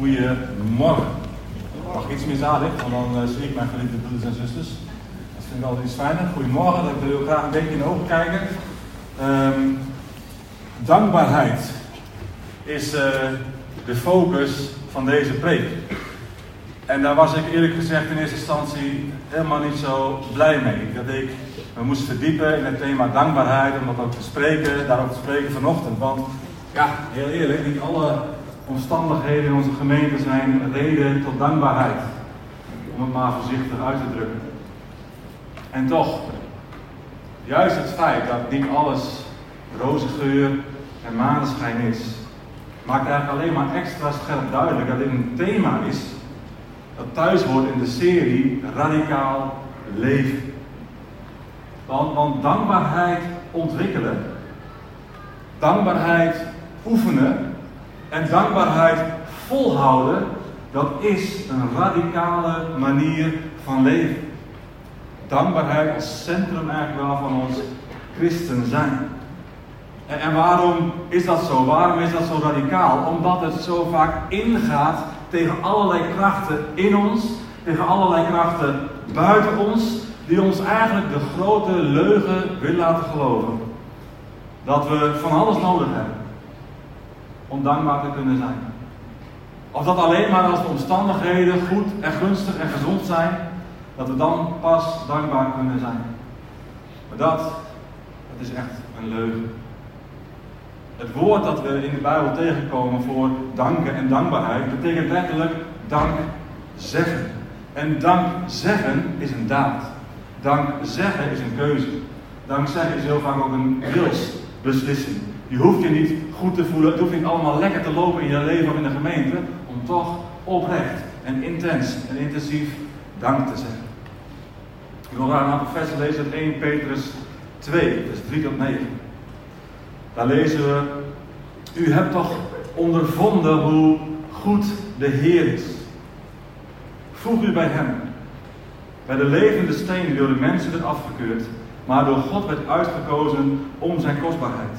Goedemorgen. Mag ik iets meer zalig, want dan uh, zie ik mijn geliefde broeders en zusters. Dat vind ik altijd iets fijner. Goedemorgen, ik wil graag een beetje in de ogen kijken. Um, dankbaarheid is uh, de focus van deze preek. En daar was ik eerlijk gezegd in eerste instantie helemaal niet zo blij mee. Dat ik me moest verdiepen in het thema dankbaarheid, om dat ook te spreken, daarover te spreken vanochtend. Want ja, heel eerlijk, niet alle omstandigheden in onze gemeente zijn reden tot dankbaarheid. Om het maar voorzichtig uit te drukken. En toch, juist het feit dat niet alles roze geur en maneschijn is, maakt eigenlijk alleen maar extra scherp duidelijk dat dit een thema is dat thuis hoort in de serie Radicaal Leven. Want, want dankbaarheid ontwikkelen, dankbaarheid oefenen, en dankbaarheid volhouden, dat is een radicale manier van leven. Dankbaarheid als centrum eigenlijk van ons christen zijn. En, en waarom is dat zo? Waarom is dat zo radicaal? Omdat het zo vaak ingaat tegen allerlei krachten in ons, tegen allerlei krachten buiten ons, die ons eigenlijk de grote leugen willen laten geloven. Dat we van alles nodig hebben om dankbaar te kunnen zijn. Of dat alleen maar als de omstandigheden goed en gunstig en gezond zijn, dat we dan pas dankbaar kunnen zijn. Maar dat, dat is echt een leugen. Het woord dat we in de Bijbel tegenkomen voor danken en dankbaarheid betekent letterlijk dank zeggen. En dank zeggen is een daad. Dank zeggen is een keuze. Dank zeggen is heel vaak ook een wilsbeslissing. Je hoeft je niet goed te voelen, het hoeft niet allemaal lekker te lopen in je leven of in de gemeente, om toch oprecht en intens en intensief dank te zeggen. Ik wil daar een aantal lezen uit 1 Petrus 2, vers 3 tot 9. Daar lezen we, u hebt toch ondervonden hoe goed de Heer is. Voeg u bij Hem, bij de levende steen die door de mensen werd afgekeurd, maar door God werd uitgekozen om zijn kostbaarheid.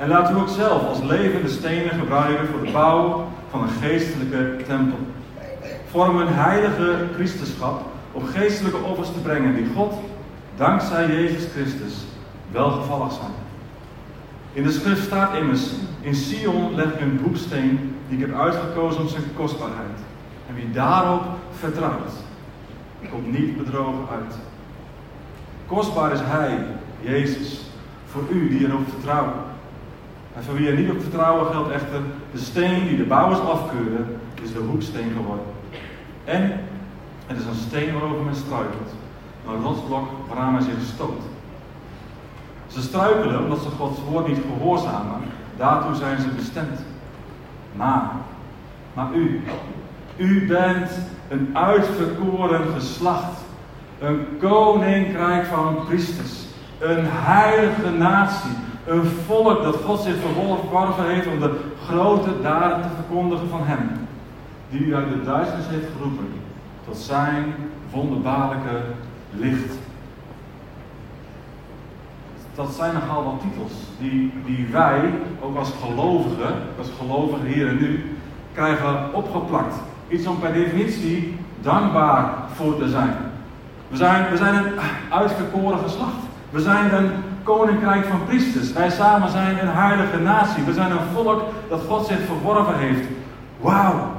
En laat u ook zelf als levende stenen gebruiken voor de bouw van een geestelijke tempel. Vorm een heilige priesterschap om geestelijke offers te brengen die God, dankzij Jezus Christus, welgevallig zijn. In de schrift staat immers, in Sion leg ik een boeksteen die ik heb uitgekozen om zijn kostbaarheid. En wie daarop vertrouwt, komt niet bedrogen uit. Kostbaar is Hij, Jezus, voor u die erop vertrouwen. En voor wie er niet op vertrouwen geldt echter, de steen die de bouwers afkeuren, is de hoeksteen geworden. En het is een steen waarover men struikelt, een rotsblok waaraan men zich stoot. Ze struikelen omdat ze Gods woord niet gehoorzamen, daartoe zijn ze bestemd. Maar, maar u, u bent een uitverkoren geslacht, een koninkrijk van priesters, een heilige natie een volk dat God zich verworven heeft om de grote daden te verkondigen van Hem. Die u uit de duisternis heeft geroepen tot zijn wonderbaarlijke licht. Dat zijn nogal wat titels die, die wij, ook als gelovigen, als gelovigen hier en nu, krijgen opgeplakt. Iets om per definitie dankbaar voor te zijn. We zijn, we zijn een uitverkoren geslacht. We zijn een koninkrijk van priesters. Wij samen zijn een heilige natie. We zijn een volk dat God zich verworven heeft. Wauw.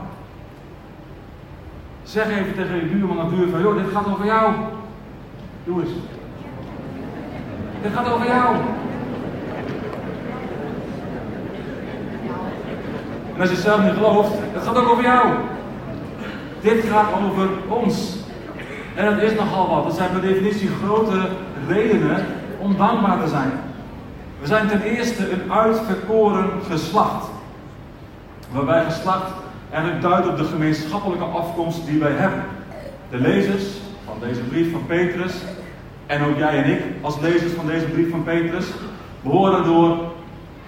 Zeg even tegen je buurman deur van, joh, dit gaat over jou. Doe eens. Dit gaat over jou. En als je zelf niet gelooft, het gaat ook over jou. Dit gaat over ons. En dat is nogal wat. Dat zijn per definitie grote redenen om dankbaar te zijn. We zijn ten eerste een uitverkoren geslacht. Waarbij geslacht eigenlijk duidt op de gemeenschappelijke afkomst die wij hebben. De lezers van deze brief van Petrus, en ook jij en ik als lezers van deze brief van Petrus, behoren door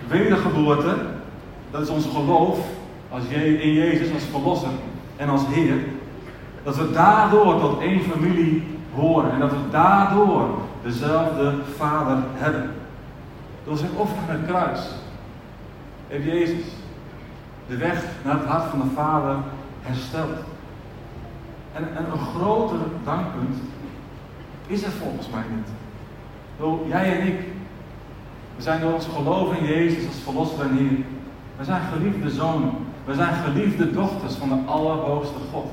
wedergeboorte, dat is ons geloof als in Jezus als verlosser en als Heer, dat we daardoor tot één familie horen en dat we daardoor dezelfde Vader hebben. Door zijn offer aan het kruis heeft Jezus de weg naar het hart van de Vader herstelt. En, en een groter dankpunt is er volgens mij niet. Door jij en ik, we zijn door ons geloof in Jezus als verlosser en Heer. We zijn geliefde zonen. We zijn geliefde dochters van de Allerhoogste God.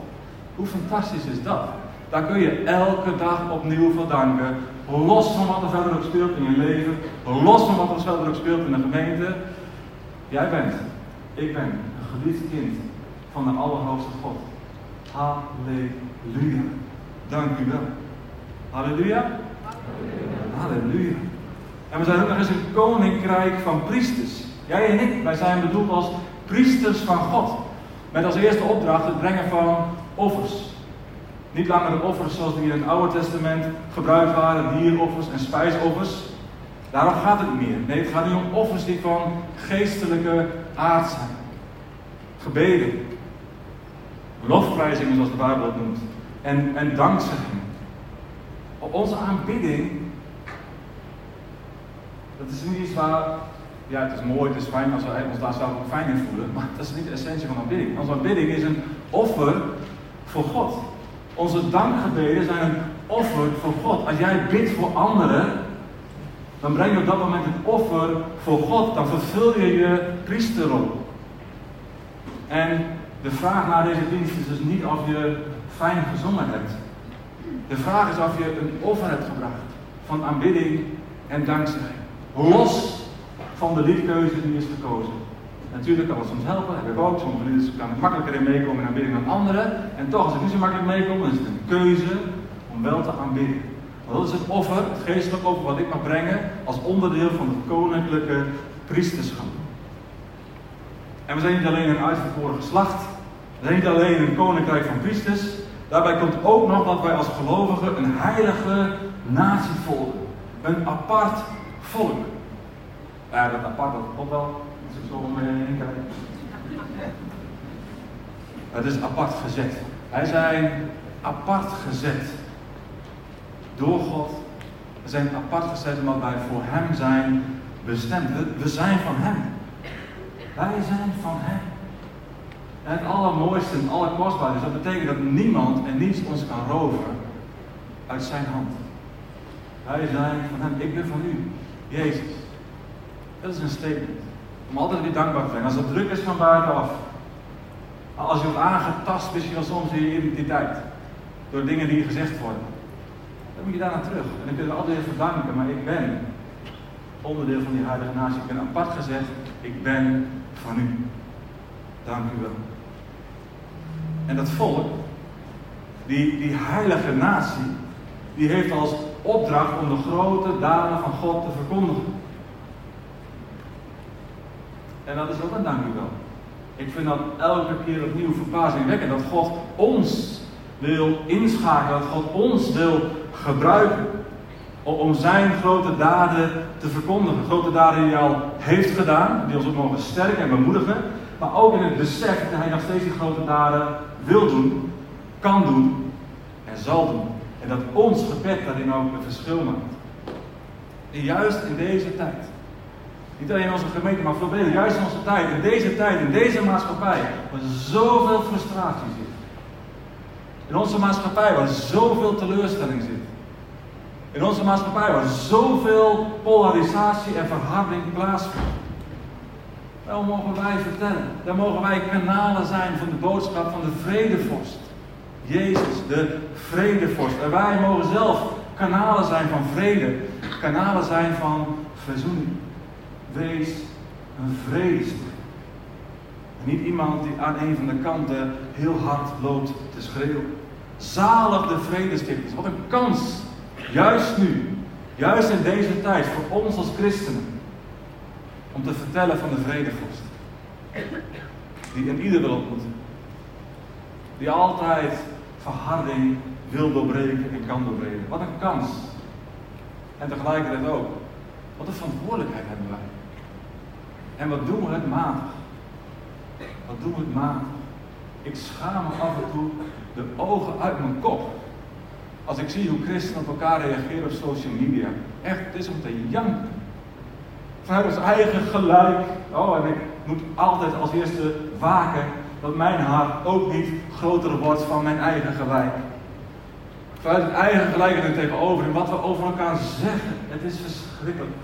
Hoe fantastisch is dat? Daar kun je elke dag opnieuw voor danken. Los van wat er verder ook speelt in je leven. Los van wat er verder ook speelt in de gemeente. Jij bent, ik ben een geliefd kind van de Allerhoogste God. Halleluja. Dank u wel. Halleluja. Halleluja. En we zijn ook nog eens een koninkrijk van priesters. Jij en ik, wij zijn bedoeld als priesters van God. Met als eerste opdracht het brengen van offers. Niet langer de offers zoals die in het Oude Testament gebruikt waren, dieroffers en spijsoffers. Daarom gaat het niet meer. Nee, het gaat nu om offers die van geestelijke aard zijn. Gebeden, lofprijzingen zoals de Bijbel het noemt, en, en dankzegging. Onze aanbidding, dat is niet iets waar, ja het is mooi, het is fijn als we ons daar zelf ook fijn in voelen, maar dat is niet de essentie van aanbidding. Onze aanbidding is een offer voor God. Onze dankgebeden zijn een offer voor God. Als jij bidt voor anderen, dan breng je op dat moment een offer voor God. Dan vervul je je priesterrol. En de vraag naar deze dienst is dus niet of je fijn gezongen hebt. De vraag is of je een offer hebt gebracht van aanbidding en dankzegging. Los van de liedkeuze die is gekozen. Natuurlijk kan het soms helpen, heb ik ook. Sommige lieden kan ik makkelijker in meekomen in aanbidding dan anderen. En toch, als ik niet zo makkelijk meekom, is het een keuze om wel te aanbidden. Want dat is het offer, het geestelijk offer wat ik mag brengen als onderdeel van het koninklijke priesterschap. En we zijn niet alleen een uitverkoren geslacht, we zijn niet alleen een koninkrijk van priesters. Daarbij komt ook nog dat wij als gelovigen een heilige natie volgen. Een apart volk. Ja, dat apart, dat klopt wel. Het is apart gezet. Wij zijn apart gezet. Door God. We zijn apart gezet omdat wij voor Hem zijn bestemd. We, zijn van Hem. Wij zijn van Hem. En het allermooiste en allerkostbaarste is, dat betekent dat niemand en niets ons kan roven uit zijn hand. Wij zijn van Hem. Ik ben van u. Jezus. Dat is een statement. Om altijd weer dankbaar te zijn. Als het druk is van buitenaf. Als je wordt aangetast, misschien wel soms in je identiteit. Door dingen die gezegd worden. Dan moet je daar naar terug. En dan kun je altijd even danken. Maar ik ben onderdeel van die heilige natie. Ik ben apart gezet. Ik ben van u. Dank u wel. En dat volk, die, die heilige natie, die heeft als opdracht om de grote daden van God te verkondigen. En dat is ook een wel. Ik vind dat elke keer opnieuw verbazingwekkend dat God ons wil inschakelen, dat God ons wil gebruiken om zijn grote daden te verkondigen. Grote daden die hij al heeft gedaan, die ons ook mogen sterken en bemoedigen, maar ook in het besef dat hij nog steeds die grote daden wil doen, kan doen en zal doen. En dat ons gebed daarin ook een verschil maakt. En juist in deze tijd niet alleen in onze gemeente, maar veel beter, juist in onze tijd, in deze tijd, in deze maatschappij, waar zoveel frustratie zit. In onze maatschappij waar zoveel teleurstelling zit. In onze maatschappij waar zoveel polarisatie en verharding plaatsvindt. Daar mogen wij vertellen. Daar mogen wij kanalen zijn van de boodschap van de vredevorst. Jezus, de vredevorst. En wij mogen zelf kanalen zijn van vrede. Kanalen zijn van verzoening. Wees een vredestichter. Niet iemand die aan een van de kanten heel hard loopt te schreeuwen. Zalig de vredestichters. Wat een kans. Juist nu. Juist in deze tijd voor ons als christenen. Om te vertellen van de vredevorst. Die in ieder wil ontmoeten. Die altijd verharding wil doorbreken en kan doorbreken. Wat een kans. En tegelijkertijd ook. Wat een verantwoordelijkheid hebben wij. En wat doen we het maandag? Wat doen we het maandag? Ik schaam me af en toe de ogen uit mijn kop. Als ik zie hoe christenen op elkaar reageren op social media. Echt, het is om te janken. Vanuit ons eigen gelijk. Oh, en ik moet altijd als eerste waken dat mijn hart ook niet groter wordt van mijn eigen gelijk. Vanuit het eigen gelijk er tegenover en wat we over elkaar zeggen. Het is verschrikkelijk.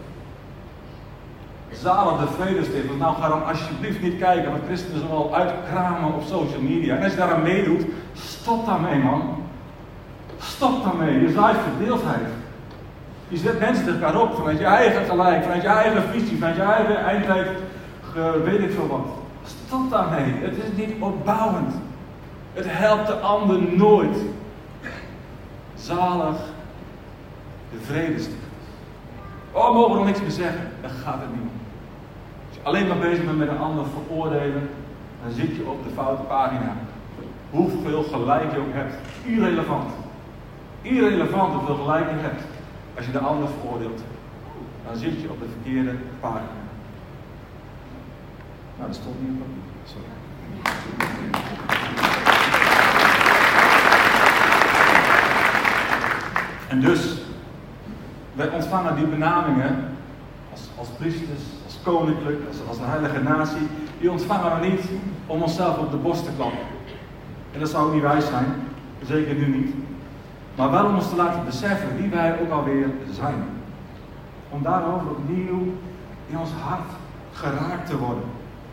Zalig de vredestichters. Nou ga dan alsjeblieft niet kijken wat christenen zoal uitkramen op social media. En als je daaraan meedoet, stop daarmee man. Stop daarmee. Je zaait verdeeldheid. Je zet mensen elkaar op vanuit je eigen gelijk, vanuit je eigen visie, vanuit je eigen eindtijd, weet ik veel wat. Stop daarmee. Het is niet opbouwend. Het helpt de ander nooit. Zalig de vredestichters. Oh, mogen we nog niks meer zeggen? Dan gaat het niet alleen maar bezig met een ander veroordelen, dan zit je op de foute pagina. Hoeveel gelijk je ook hebt. Irrelevant. Irrelevant hoeveel gelijk je hebt. Als je de ander veroordeelt, dan zit je op de verkeerde pagina. Nou, dat stond niet op papier. Sorry. En dus, wij ontvangen die benamingen als, als priesters, koninklijk, als, een heilige natie. Die ontvangen we niet om onszelf op de borst te klappen. En dat zou ook niet wijs zijn, zeker nu niet. Maar wel om ons te laten beseffen wie wij ook alweer zijn. Om daarover opnieuw in ons hart geraakt te worden.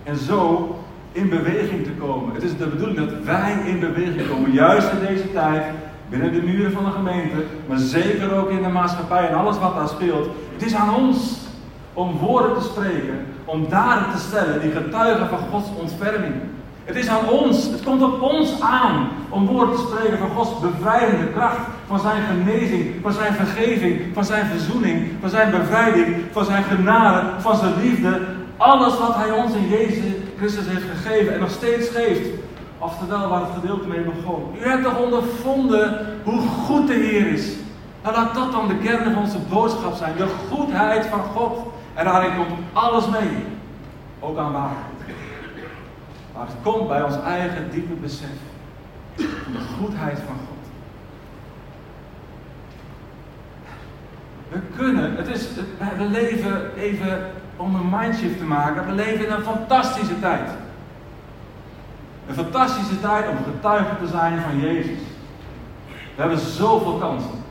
En zo in beweging te komen. Het is de bedoeling dat wij in beweging komen, juist in deze tijd, binnen de muren van de gemeente, maar zeker ook in de maatschappij en alles wat daar speelt. Het is aan ons om woorden te spreken, om daden te stellen die getuigen van Gods ontferming. Het is aan ons, het komt op ons aan om woorden te spreken van Gods bevrijdende kracht, van zijn genezing, van zijn vergeving, van zijn verzoening, van zijn bevrijding, van zijn genade, van zijn liefde. Alles wat hij ons in Jezus Christus heeft gegeven en nog steeds geeft. Oftewel waar het gedeelte mee begon. U hebt toch ondervonden hoe goed de Heer is. Nou laat dat dan de kern van onze boodschap zijn. De goedheid van God. En daarin komt alles mee. Ook aan waarheid. Maar het komt bij ons eigen diepe besef van de goedheid van God. We kunnen, het is, we leven even om een mindshift te maken, we leven in een fantastische tijd. Een fantastische tijd om getuige te zijn van Jezus. We hebben zoveel kansen.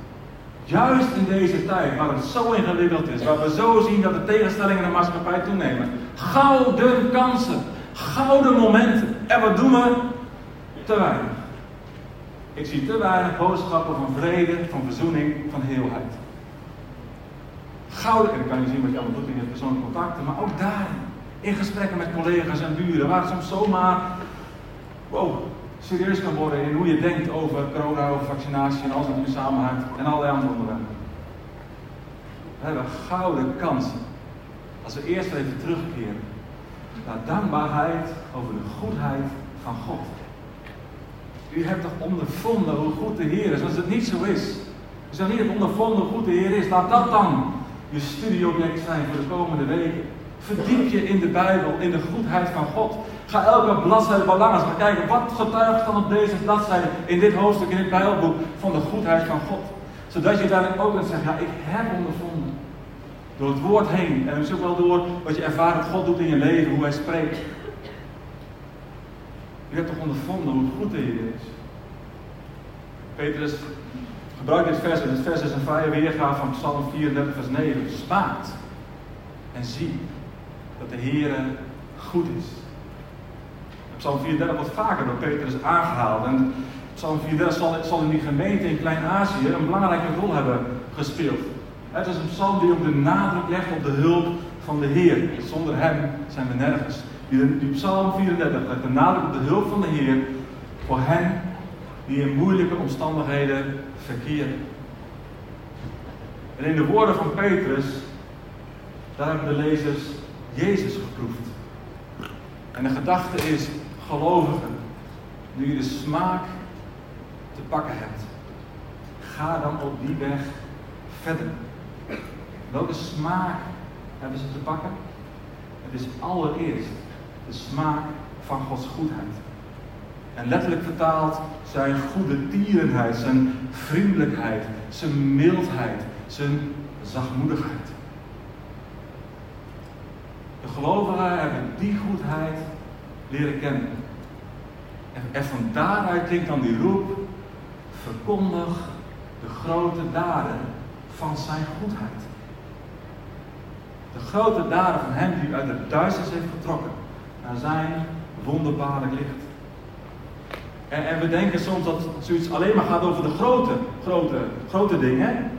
Juist in deze tijd, waar het zo ingewikkeld is, waar we zo zien dat de tegenstellingen in de maatschappij toenemen. Gouden kansen. Gouden momenten. En wat doen we? Te weinig. Ik zie te weinig boodschappen van vrede, van verzoening, van heelheid. Gouden, en dan kan je zien wat je allemaal doet in je persoonlijke contacten, maar ook daar, in gesprekken met collega's en buren, waar het soms zomaar wow, serieus kan worden in hoe je denkt over corona, over vaccinatie en alles wat in samenhangt en allerlei andere onderwerpen. We hebben gouden kansen. Als we eerst even terugkeren naar dankbaarheid over de goedheid van God. U hebt toch ondervonden hoe goed de Heer is? Als het niet zo is, als je niet hebt ondervonden hoe goed de Heer is, laat dat dan je studieobject zijn voor de komende weken. Verdiep je in de Bijbel, in de goedheid van God. Ga elke bladzijde wel langs. Ga kijken, wat getuigt dan op deze bladzijde, in dit hoofdstuk, in dit Bijbelboek, van de goedheid van God. Zodat je daarin ook kunt zeggen, ja, ik heb ondervonden. Door het woord heen. En misschien ook wel door wat je ervaart dat God doet in je leven, hoe hij spreekt. Je hebt toch ondervonden hoe goed Heer is. Petrus gebruikt dit vers. En dit vers is een vrije weergave van Psalm 34, vers 9. Smaakt en zie dat de Heer goed is. Psalm 34 wordt vaker door Petrus aangehaald. En Psalm 34 zal, zal in die gemeente in Klein-Azië een belangrijke rol hebben gespeeld. Het is een psalm die op de nadruk legt op de hulp van de Heer. Zonder Hem zijn we nergens. Die, die psalm 34 legt de nadruk op de hulp van de Heer voor hen die in moeilijke omstandigheden verkeren. En in de woorden van Petrus, daar hebben de lezers Jezus geproefd. En de gedachte is, gelovigen, nu je de smaak te pakken hebt, ga dan op die weg verder. Welke smaak hebben ze te pakken? Het is allereerst de smaak van Gods goedheid. En letterlijk vertaald zijn goede tierenheid, zijn vriendelijkheid, zijn mildheid, zijn zachtmoedigheid. De gelovigen hebben die goedheid leren kennen. En, en van daaruit klinkt dan die roep, verkondig de grote daden van zijn goedheid. De grote daden van hem die uit de duisternis heeft getrokken naar zijn wonderbaarlijk licht. En, en, we denken soms dat zoiets alleen maar gaat over de grote, grote, grote dingen.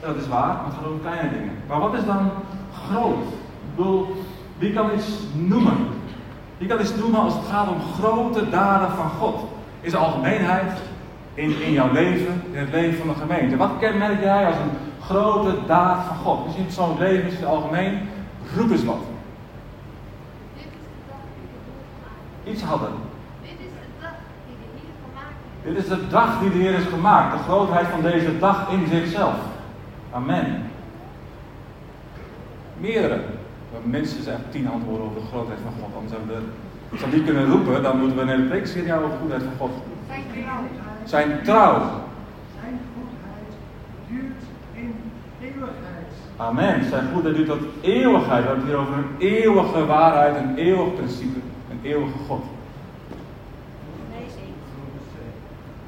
Dat is waar, maar het gaat over kleine dingen. Maar wat is dan groot? Ik bedoel, wie kan iets noemen? Wie kan iets noemen als het gaat om grote daden van God? In zijn algemeenheid, in, in jouw leven, in het leven van de gemeente. Wat kenmerk jij als een grote daad van God? Misschien persoonlijk leven, in het algemeen. Roep eens wat. Iets hadden. Dit is de dag die de Heer is gemaakt. De grootheid van deze dag in zichzelf. Amen. Meerdere. Mensen zijn tien antwoorden over de grootheid van God. Anders hebben we, als we die kunnen roepen, dan moeten we een hele preek over de goedheid van God. Zijn trouw. Zijn trouw. Zijn goedheid duurt in eeuwigheid. Amen. Zijn goedheid duurt tot eeuwigheid. We hebben het hier over een eeuwige waarheid, een eeuwig principe, een eeuwige God.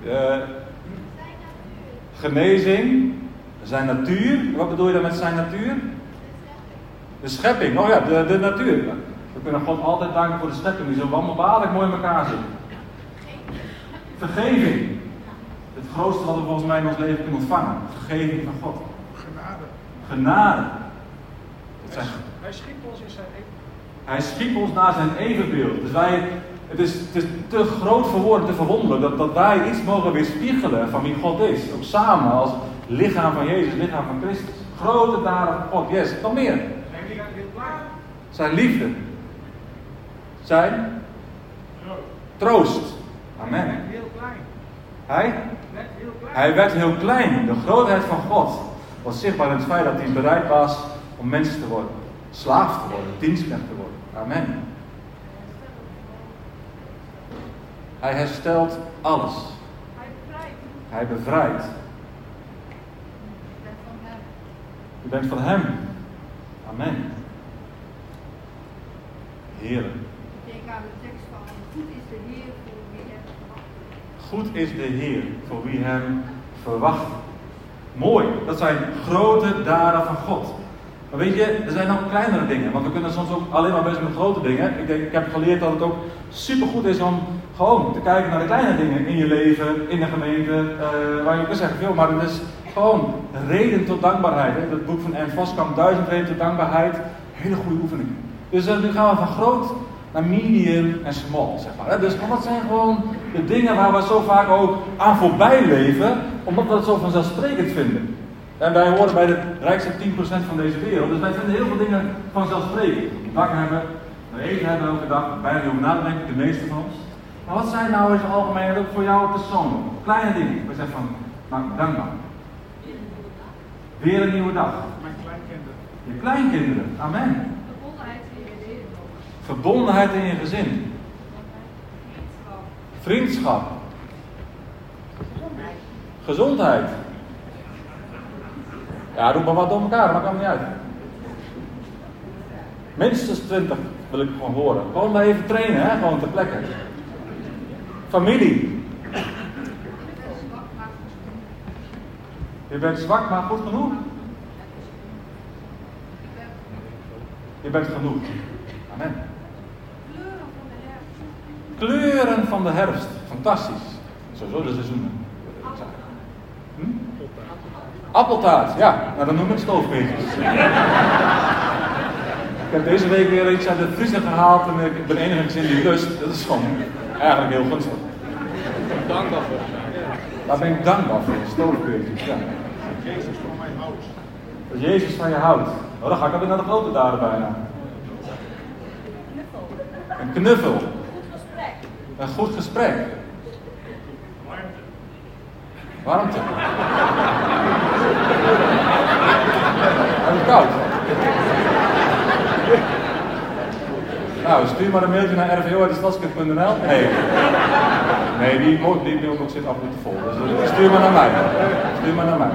Uh, genezing, zijn natuur. Wat bedoel je dan met zijn natuur? De schepping, oh ja, de, de natuur. We kunnen God altijd danken voor de schepping die zo wonderbaarlijk mooi in elkaar zit. Vergeving. Het grootste wat we volgens mij in ons leven kunnen ontvangen. Vergeving van God. Genade. Genade. Zijn... Hij schiep ons in zijn evenbeeld. Hij schiep ons naar zijn evenbeeld. Dus wij, het is, het is te groot voor woorden te verwonderen dat, dat wij iets mogen weerspiegelen van wie God is. Ook samen als lichaam van Jezus, lichaam van Christus. Grote daden van God, yes, nog meer. Zijn liefde. Zijn troost. Amen. Heel klein. Hij? Hij werd heel klein. De grootheid van God was zichtbaar in het feit dat hij bereid was om mens te worden. Slaaf te worden, dienstknecht te worden. Amen. Hij herstelt alles. Hij bevrijdt. Hij bevrijdt. U bent van Hem. Amen. Ik denk aan de tekst van goed is de Heer voor wie hem verwacht. Goed is de Heer voor wie hem verwacht. Mooi, dat zijn grote daden van God. Maar weet je, er zijn ook kleinere dingen. Want we kunnen soms ook alleen maar bezig met grote dingen. Ik, denk, ik heb geleerd dat het ook supergoed is om gewoon te kijken naar de kleine dingen in je leven, in de gemeente. Uh, waar je kunt zeggen veel, maar het is gewoon reden tot dankbaarheid. Hè? Dat boek van Anne Voskamp, duizend reden tot dankbaarheid. Hele goede oefening. Dus uh, nu gaan we van groot naar medium en small, zeg maar. Dus dat zijn gewoon de dingen waar we zo vaak ook aan voorbij leven, omdat we het zo vanzelfsprekend vinden. En wij horen bij de rijkste 10% van deze wereld, dus wij vinden heel veel dingen vanzelfsprekend. Een dak hebben, een eten hebben elke dag, bijna niet over nadenken, de meeste van ons. Maar wat zijn nou in het algemeen, ook voor jou persoonlijk, kleine dingen, we zeggen van, nou, dankbaar. Weer een nieuwe dag. Mijn kleinkinderen. Je kleinkinderen. Amen. Verbondenheid in je gezin. Verbondenheid in je gezin. Vriendschap. Gezondheid. Ja, doe maar wat door elkaar, maakt niet uit. Minstens 20 wil ik gewoon horen. Gewoon maar even trainen, hè? gewoon ter plekke. Familie. Je bent zwak, maar goed genoeg. Je bent genoeg. Amen. Kleuren van de herfst. Fantastisch. Sowieso de seizoenen. Hm? Appeltaart, ja. Nou, dan noem ik stoofpeetjes. ik heb deze week weer iets uit de vriezer gehaald en ik ben enigszins in die lust. Dat is gewoon eigenlijk heel gunstig. Dankbaar voor. Daar ben ik dankbaar voor, stoofpeetjes, ja. Jezus van mij houdt. Dat Jezus van je houdt. Oh, dan ga ik alweer naar de grote daden bijna. Een knuffel. Een goed gesprek. Warmte. Warmte. Het koud. Nou, stuur maar een mailtje naar rvo.stadskut.nl. Nee. Nee, die, die mailbox zit absoluut vol. Dus eh, stuur maar naar mij. Stuur maar naar mij.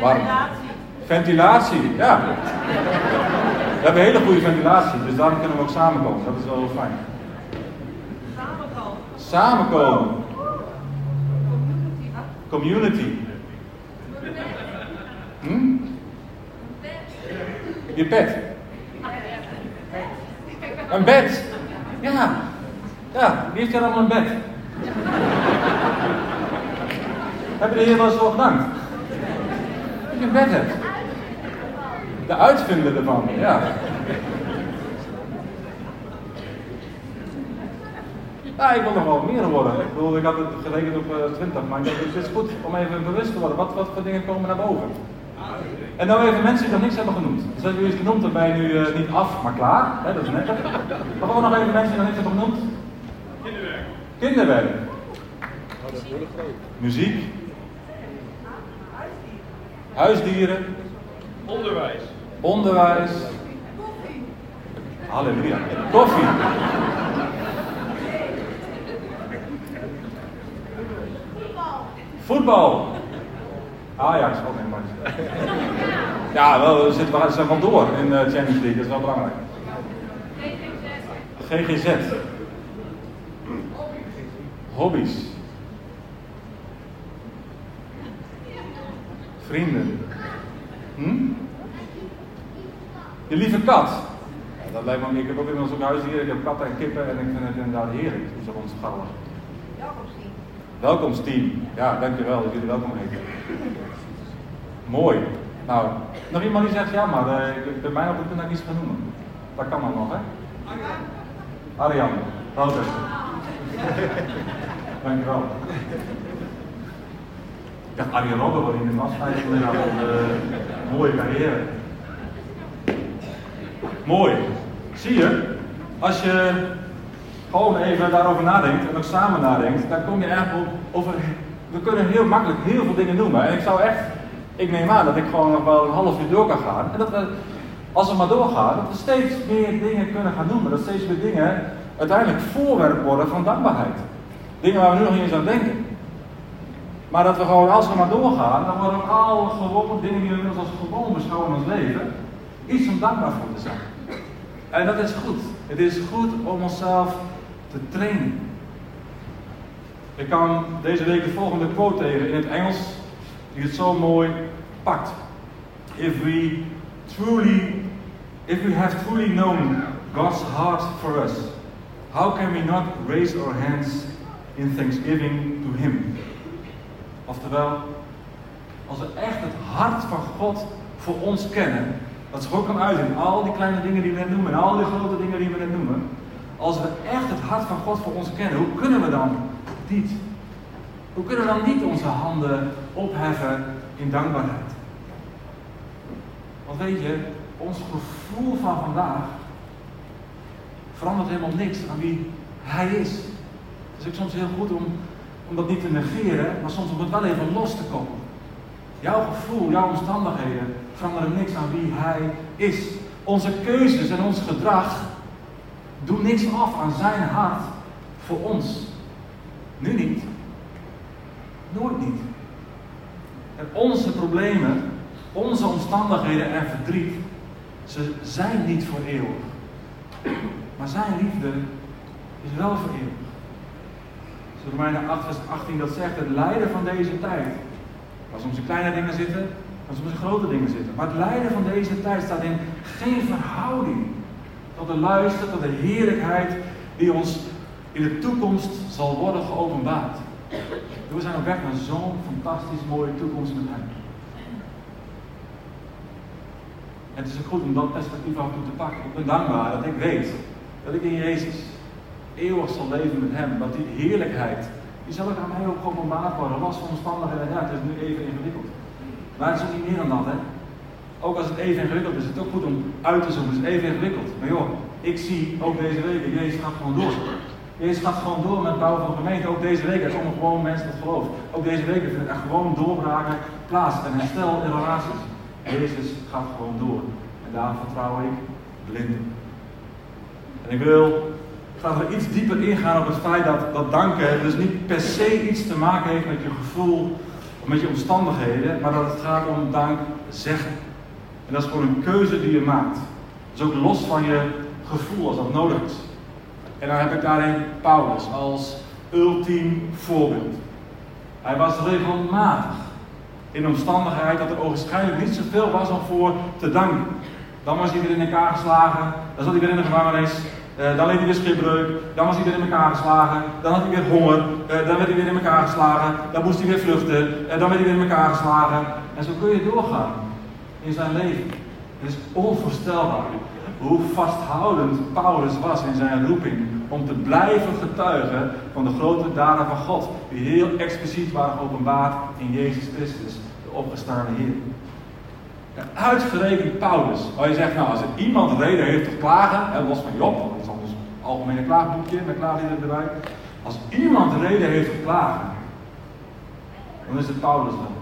Warm. Ventilatie, ja. We hebben hele goede ventilatie, dus daarom kunnen we ook samenkomen. Dat is wel fijn. Samenkomen. Community. Hm? Je bed. Een bed. Ja. Ja, wie heeft er allemaal een bed? Heb je de Heer wel eens voor gedankt? Je een bed hebt. De uitvinder ervan, ja. Ja, ik wil nog wel meer worden. Ik bedoel, ik had het gerekend op uh, 20, maar ik denk, het is goed om even bewust te worden. Wat, wat voor dingen komen naar boven? En nou even mensen die nog niks hebben genoemd. Dus hebben jullie genoemd, dan ben je nu uh, niet af, maar klaar. Hè, dat is net. Maar gewoon nog even mensen die nog niks hebben genoemd. Kinderwerk. Kinderwerk. Muziek. Huisdieren. Onderwijs. Onderwijs. Halleluja. Koffie. Voetbal. Ajax, ook een maar. Ja, wel, we zitten we zijn wel door in de Champions League, dat is wel belangrijk. GGZ. Hobby's. Vrienden. Hm? Je lieve kat. Ja, dat lijkt me, ik heb ook inmiddels zo'n huis hier, ik heb katten en kippen en ik vind het inderdaad heerlijk hoe ze ons gauwen. Welkomsteam. Ja, dankjewel dat jullie welkom heten. Mooi. Nou, nog iemand die zegt, ja, maar uh, bij mij op het punt dat ik iets ga noemen. Dat kan dan nog, hè? Arjan. Wouter. Dankjewel. Dacht Arjen Robben wat in de was inderdaad een uh, mooie carrière. Mooi. Zie je, als je gewoon even daarover nadenkt en ook samen nadenkt, dan kom je eigenlijk over. We kunnen heel makkelijk heel veel dingen noemen. En ik zou echt, ik neem aan dat ik gewoon nog wel een half uur door kan gaan. En dat we, als we maar doorgaan, dat we steeds meer dingen kunnen gaan noemen. Dat steeds meer dingen uiteindelijk voorwerp worden van dankbaarheid. Dingen waar we nu nog niet eens aan denken. Maar dat we gewoon, als we maar doorgaan, dan worden ook al gewone dingen die we inmiddels als gewoon beschouwen in ons leven, iets om dankbaar voor te zijn. En dat is goed. Het is goed om onszelf te trainen. Ik kan deze week de volgende quote tegen in het Engels, die het zo mooi pakt. If we truly, if we have truly known God's heart for us, how can we not raise our hands in thanksgiving to Him? Oftewel, als we echt het hart van God voor ons kennen, dat zich ook kan uiten al die kleine dingen die we net noemen en al die grote dingen die we net noemen. Als we echt het hart van God voor ons kennen, hoe kunnen we dan niet? Hoe kunnen we dan niet onze handen opheffen in dankbaarheid? Want weet je, ons gevoel van vandaag verandert helemaal niks aan wie Hij is. Het is ook soms heel goed om, om dat niet te negeren, maar soms om het wel even los te komen. Jouw gevoel, jouw omstandigheden veranderen niks aan wie Hij is. Onze keuzes en ons gedrag doen niks af aan Zijn hart voor ons. Nu niet. Nooit niet. En onze problemen, onze omstandigheden en verdriet, ze zijn niet voor eeuwig. Maar Zijn liefde is wel voor eeuwig. Zoals Romeinen 8, vers 18 dat zegt, het lijden van deze tijd Waar soms in kleine dingen zitten, waar soms in grote dingen zitten. Maar het lijden van deze tijd staat in geen verhouding tot de luister, tot de heerlijkheid die ons in de toekomst zal worden geopenbaard. We zijn op weg naar zo'n fantastisch mooie toekomst met Hem. En het is ook goed om dat perspectief af en toe te pakken. Ik ben dankbaar dat ik weet dat ik in Jezus eeuwig zal leven met Hem. Dat die heerlijkheid die zal ook aan mij ook geopenbaard worden, van omstandigheden. Ja, het is nu even ingewikkeld. Maar het is ook niet meer dan dat, hè. Ook als het even ingewikkeld is, is het ook goed om uit te zoeken. Het is even ingewikkeld. Maar joh, ik zie ook deze week, Jezus gaat gewoon door. Jezus gaat gewoon door met het bouwen van gemeente. Ook deze week, er komen gewoon mensen dat geloven. Ook deze week vinden er gewoon doorbraken plaats en herstel in relaties. Jezus gaat gewoon door. En daar vertrouw ik blind En ik wil gaan we iets dieper ingaan op het feit dat, dat danken dus niet per se iets te maken heeft met je gevoel of met je omstandigheden, maar dat het gaat om dank zeggen. En dat is gewoon een keuze die je maakt. Dus ook los van je gevoel als dat nodig is. En dan heb ik daarin Paulus als ultiem voorbeeld. Hij was regelmatig in omstandigheid dat er waarschijnlijk niet zoveel was om voor te danken. Dan was hij weer in elkaar geslagen, dan zat hij weer in de gevangenis, uh, dan leed hij weer schipbreuk, dan was hij weer in elkaar geslagen, dan had hij weer honger, uh, dan werd hij weer in elkaar geslagen, dan moest hij weer vluchten, en dan werd hij weer in elkaar geslagen. En zo kun je doorgaan in zijn leven. Het is onvoorstelbaar hoe vasthoudend Paulus was in zijn roeping om te blijven getuigen van de grote daden van God, die heel expliciet waren geopenbaard in Jezus Christus, de opgestane Heer. uitgerekend Paulus, als je zegt, nou als er iemand reden heeft tot klagen, en los van Job, dat is ons algemene klaagboekje met klaaglieden erbij, als iemand reden heeft tot klagen, dan is het Paulus wel.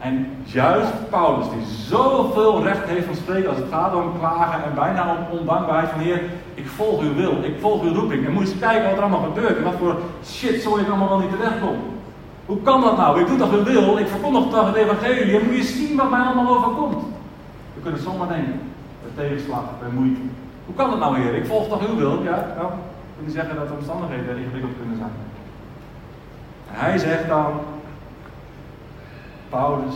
En juist Paulus, die zoveel recht heeft van spreken als het gaat om klagen en bijna om ondankbaarheid van Heer, ik volg uw wil, ik volg uw roeping. En moet eens kijken wat er allemaal gebeurt en wat voor shit zo ik allemaal wel niet terechtkom. Hoe kan dat nou? Ik doe toch uw wil, ik verkondig toch het evangelie en moet je zien wat mij allemaal overkomt. We kunnen zomaar denken, bij tegenslag, bij moeite. Hoe kan dat nou Heer? Ik volg toch uw wil? Ja, nou, niet zeggen dat de omstandigheden ingewikkeld kunnen zijn. En hij zegt dan, Paulus,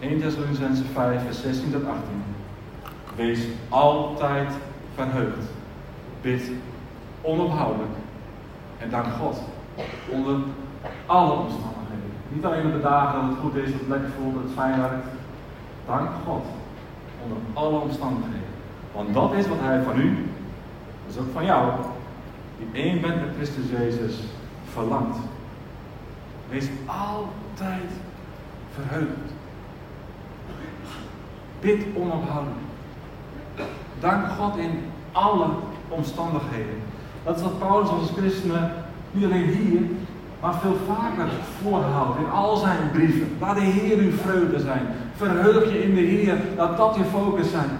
1 Thessalonicense 5, vers 16 tot 18. Wees altijd verheugd. Bid onophoudelijk. En dank God. Onder alle omstandigheden. Niet alleen op de dagen dat het goed is, dat het lekker voelt, dat het fijn werkt. Dank God. Onder alle omstandigheden. Want dat is wat Hij van u, is ook van jou, die één bent met Christus Jezus, verlangt. Wees altijd verheugd. Bid onophoudelijk. Dank God in alle omstandigheden. Dat is wat Paulus als christenen niet alleen hier, maar veel vaker voorhoudt in al zijn brieven. Laat de Heer uw vreugde zijn. Verheug je in de Heer. Laat dat je focus zijn.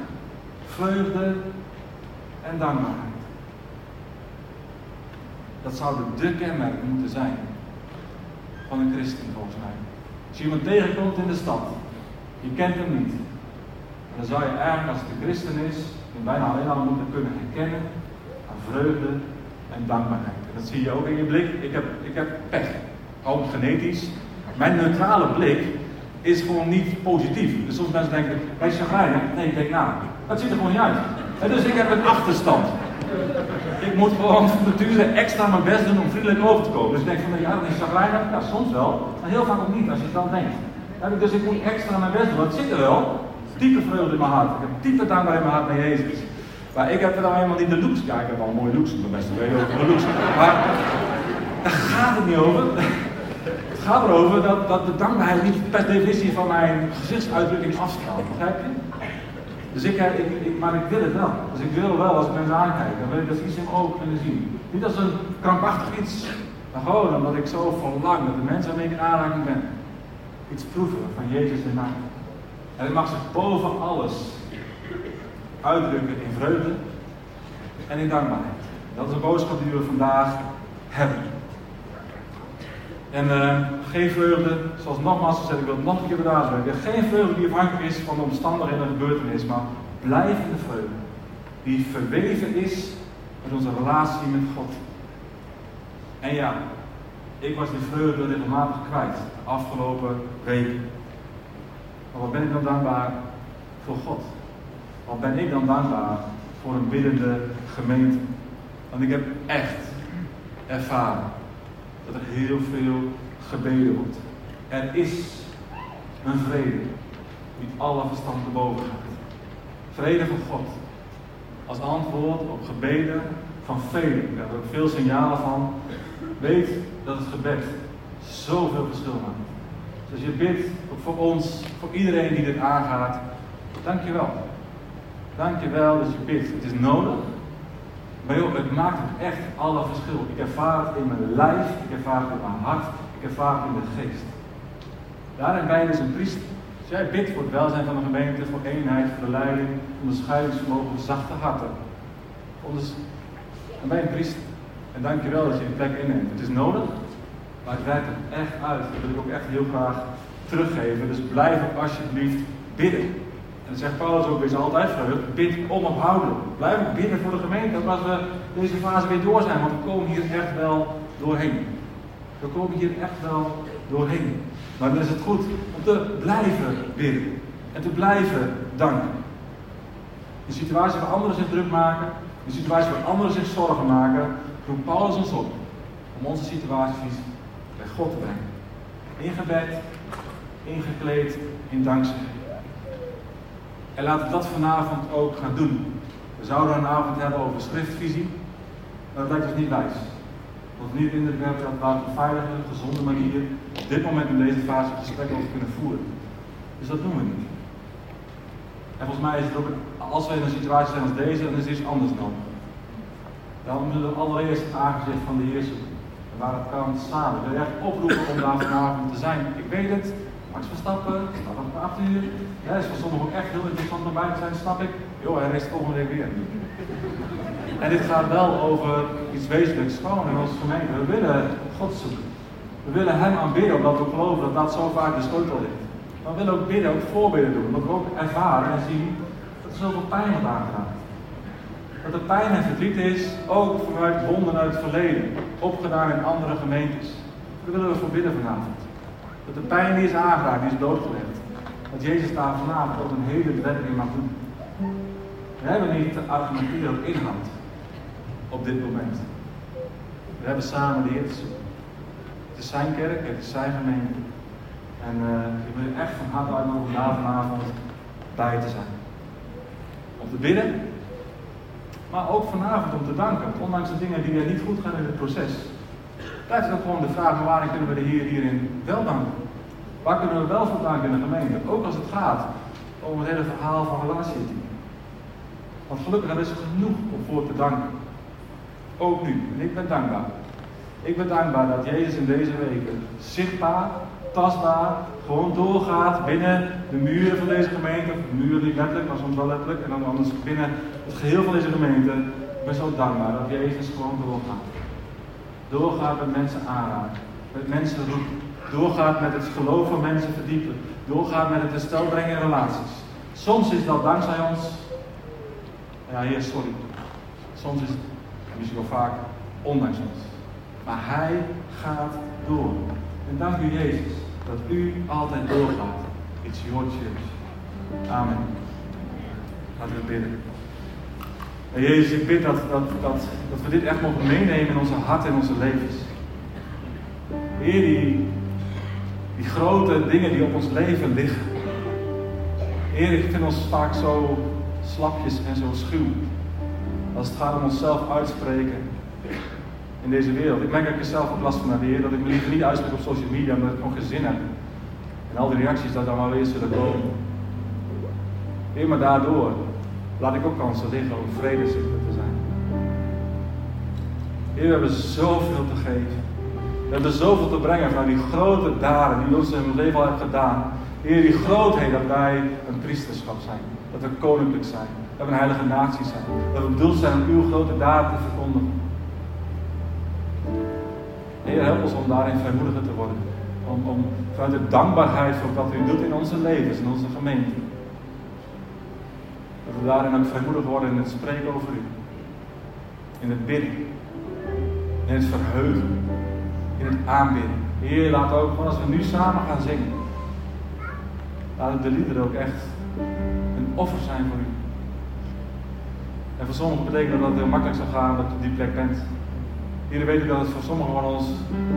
Vreugde en dankbaarheid. Dat zouden de kenmerken moeten zijn van een christen volgens mij. Als je iemand tegenkomt in de stad, je kent hem niet, dan zou je eigenlijk als het een christen is, bijna alleen al moeten kunnen herkennen aan vreugde en dankbaarheid. En dat zie je ook in je blik. Ik heb, ik heb pech, ook genetisch. Mijn neutrale blik is gewoon niet positief. Dus soms mensen denken, wij zijn. Nee, ik denk. Nou, dat ziet er gewoon niet uit. En dus ik heb een achterstand. Ik moet gewoon van nature extra mijn best doen om vriendelijk over te komen. Dus ik denk van, ja, dat is chagrijnig. Ja, soms wel. Maar heel vaak ook niet, als je het dan denkt. Dus ik moet extra mijn best doen. Dat zit er wel. Diepe vreugde in mijn hart. Ik heb diepe dankbaarheid in mijn hart naar Jezus. Maar ik heb er nou helemaal niet de looks. Ja, ik heb wel mooie looks, mijn beste weet ook de looks. Maar daar gaat het niet over. Het gaat erover dat, dat de dankbaarheid niet per definitie van mijn gezichtsuitdrukking afstraalt. Begrijp je? Dus ik, ik, ik, maar ik wil het wel. Dus ik wil wel als mensen aankijk, dan wil ik dat iets in mijn ogen kunnen zien. Niet als een krampachtig iets, maar gewoon omdat ik zo verlang dat de mensen waarmee ik in aanraking ben, iets proeven van Jezus in mij. En het mag zich boven alles uitdrukken in vreugde en in dankbaarheid. Dat is een boodschap die we vandaag hebben. En uh, geen vreugde, zoals nogmaals gezegd, ik wil het nog een keer benadrukken. Geen vreugde die afhankelijk is van de omstandigheden en de gebeurtenis, maar blijvende vreugde. Die verweven is met onze relatie met God. En ja, ik was die vreugde regelmatig kwijt de afgelopen weken. Maar wat ben ik dan dankbaar voor God? Wat ben ik dan dankbaar voor een biddende gemeente? Want ik heb echt ervaren dat er heel veel gebeden wordt. Er is een vrede die alle verstand te boven gaat. Vrede van God. Als antwoord op gebeden van velen. Ik heb er ook veel signalen van. Weet dat het gebed zoveel verschil maakt. Dus je bidt voor ons, voor iedereen die dit aangaat. Dankjewel. Dankjewel dat je bidt. Het is nodig. Maar joh, het maakt echt alle verschil. Ik ervaar het in mijn lijf, ik ervaar het in mijn hart, ik ervaar het in de geest. Daarin ben je dus een priester. Als jij bidt voor het welzijn van de gemeente, voor eenheid, voor de leiding, onderscheidingsvermogen, zachte harten. dan ben je een priester. En dankjewel dat je een plek inneemt. Het is nodig, maar het werkt er echt uit. Dat wil ik ook echt heel graag teruggeven. Dus blijf ook alsjeblieft bidden. En dan zegt Paulus ook, wees altijd verheugd, bid onophoudelijk. Blijf bidden voor de gemeente, dat we deze fase weer door zijn, want we komen hier echt wel doorheen. We komen hier echt wel doorheen. Maar dan is het goed om te blijven bidden. En te blijven danken. In situaties waar anderen zich druk maken, in situaties waar anderen zich zorgen maken, roept Paulus ons op om onze situaties bij God te brengen. In gebed, ingekleed in dankzegging. En laten we dat vanavond ook gaan doen. We zouden een avond hebben over schriftvisie, maar dat lijkt dus niet wijs. We niet in de dat we op een veilige, gezonde manier op dit moment in deze fase gesprek over kunnen voeren. Dus dat doen we niet. En volgens mij is het ook, als we in een situatie zijn als deze, dan is er iets anders nodig. Dan moeten we allereerst het aangezicht van de Heer zoeken. En waar het kan samen. Ik wil echt oproepen om daar vanavond te zijn. Ik weet het, Max Verstappen, staat op 8 uur. Ja, is voor sommigen ook echt heel interessant om bij zijn, snap ik. Joh, hij race volgende week weer. En dit gaat wel over iets wezenlijks, gewoon in onze gemeente. We willen God zoeken. We willen Hem aanbidden, omdat we geloven dat dat zo vaak de sleutel ligt. Maar we willen ook bidden, ook voorbeelden doen. Omdat we ook ervaren en zien dat er zoveel pijn wordt aangedaan. Dat er pijn en verdriet is, ook vanuit wonden uit het verleden. Opgedaan in andere gemeentes. Daar willen we voor bidden vanavond. Dat de pijn die is aangeraakt, die is doodgelegd. Dat Jezus daar vanavond ook een hele redding in mag doen. We hebben niet te argumenteren op inhoud op dit moment. We hebben samen de Heer. Het is zijn kerk, het is zijn gemeente. En uh, ik wil echt van harte uitnodigen om daar vanavond bij te zijn. Om te bidden, maar ook vanavond om te danken. Ondanks de dingen die er niet goed gaan in het proces, blijft ook gewoon de vraag: waarin kunnen we de Heer hierin wel danken? Waar kunnen we wel voor danken in de gemeente? Ook als het gaat om het hele verhaal van relatie. Want gelukkig er is genoeg om voor te danken. Ook nu. En ik ben dankbaar. Ik ben dankbaar dat Jezus in deze weken zichtbaar, tastbaar, gewoon doorgaat binnen de muren van deze gemeente. De muren niet letterlijk, maar soms wel letterlijk. En dan anders binnen het geheel van deze gemeente. Ik ben zo dankbaar dat Jezus gewoon doorgaat. Doorgaat met mensen aanraken. Met mensen roepen. Doorgaat met het geloof van mensen verdiepen. Doorgaat met het herstel brengen in relaties. Soms is dat dankzij ons. Ja, Heer, sorry. Soms is het misschien wel vaak ondanks ons. Maar Hij gaat door. En dank u Jezus dat u altijd doorgaat. It's your church. Amen. Laten we bidden. En Jezus, ik bid dat, dat, dat, dat we dit echt mogen meenemen in onze harten en onze levens. Heer, die, die grote dingen die op ons leven liggen. Heer, ik vind ons vaak zo slapjes en zo schuw. Als het gaat om onszelf uitspreken in deze wereld. Ik merk dat ik er zelf ook last van heb, Heer, dat ik me liever niet uitspreek op social media omdat ik nog geen zin heb. En al die reacties dat dan wel weer zullen komen. Heer, maar daardoor laat ik ook kansen liggen om vredeszichter te zijn. Heer, we hebben zoveel te geven. We hebben zoveel te brengen van die grote daden die ons in ons leven al gedaan. Heer, die grootheid dat wij een priesterschap zijn. Dat we koninklijk zijn. Dat we een heilige natie zijn. Dat we bedoeld zijn om uw grote daden te verkondigen. Heer, help ons om daarin vrijmoediger te worden. Om, om vanuit de dankbaarheid voor wat u doet in onze levens, in onze gemeente. Dat we daarin ook vrijmoedig worden in het spreken over u. In het bidden. In het verheugen. In het aanbidden. Heer, laat ook, gewoon als we nu samen gaan zingen. Laat de liederen ook echt een offer zijn voor u. En voor sommigen betekent dat het heel makkelijk zou gaan dat je die plek bent. Hier weet u dat het voor sommigen van ons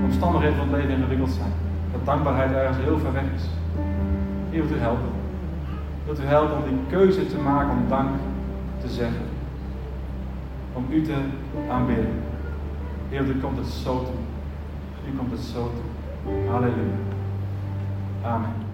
omstandigheden van het leven ingewikkeld zijn. Dat dankbaarheid ergens heel ver weg is. Hier wilt u helpen. Wilt u helpen om die keuze te maken om dank te zeggen. Om u te aanbidden. Heer, u komt het zo toe. U komt het zo toe. Halleluja. Amen.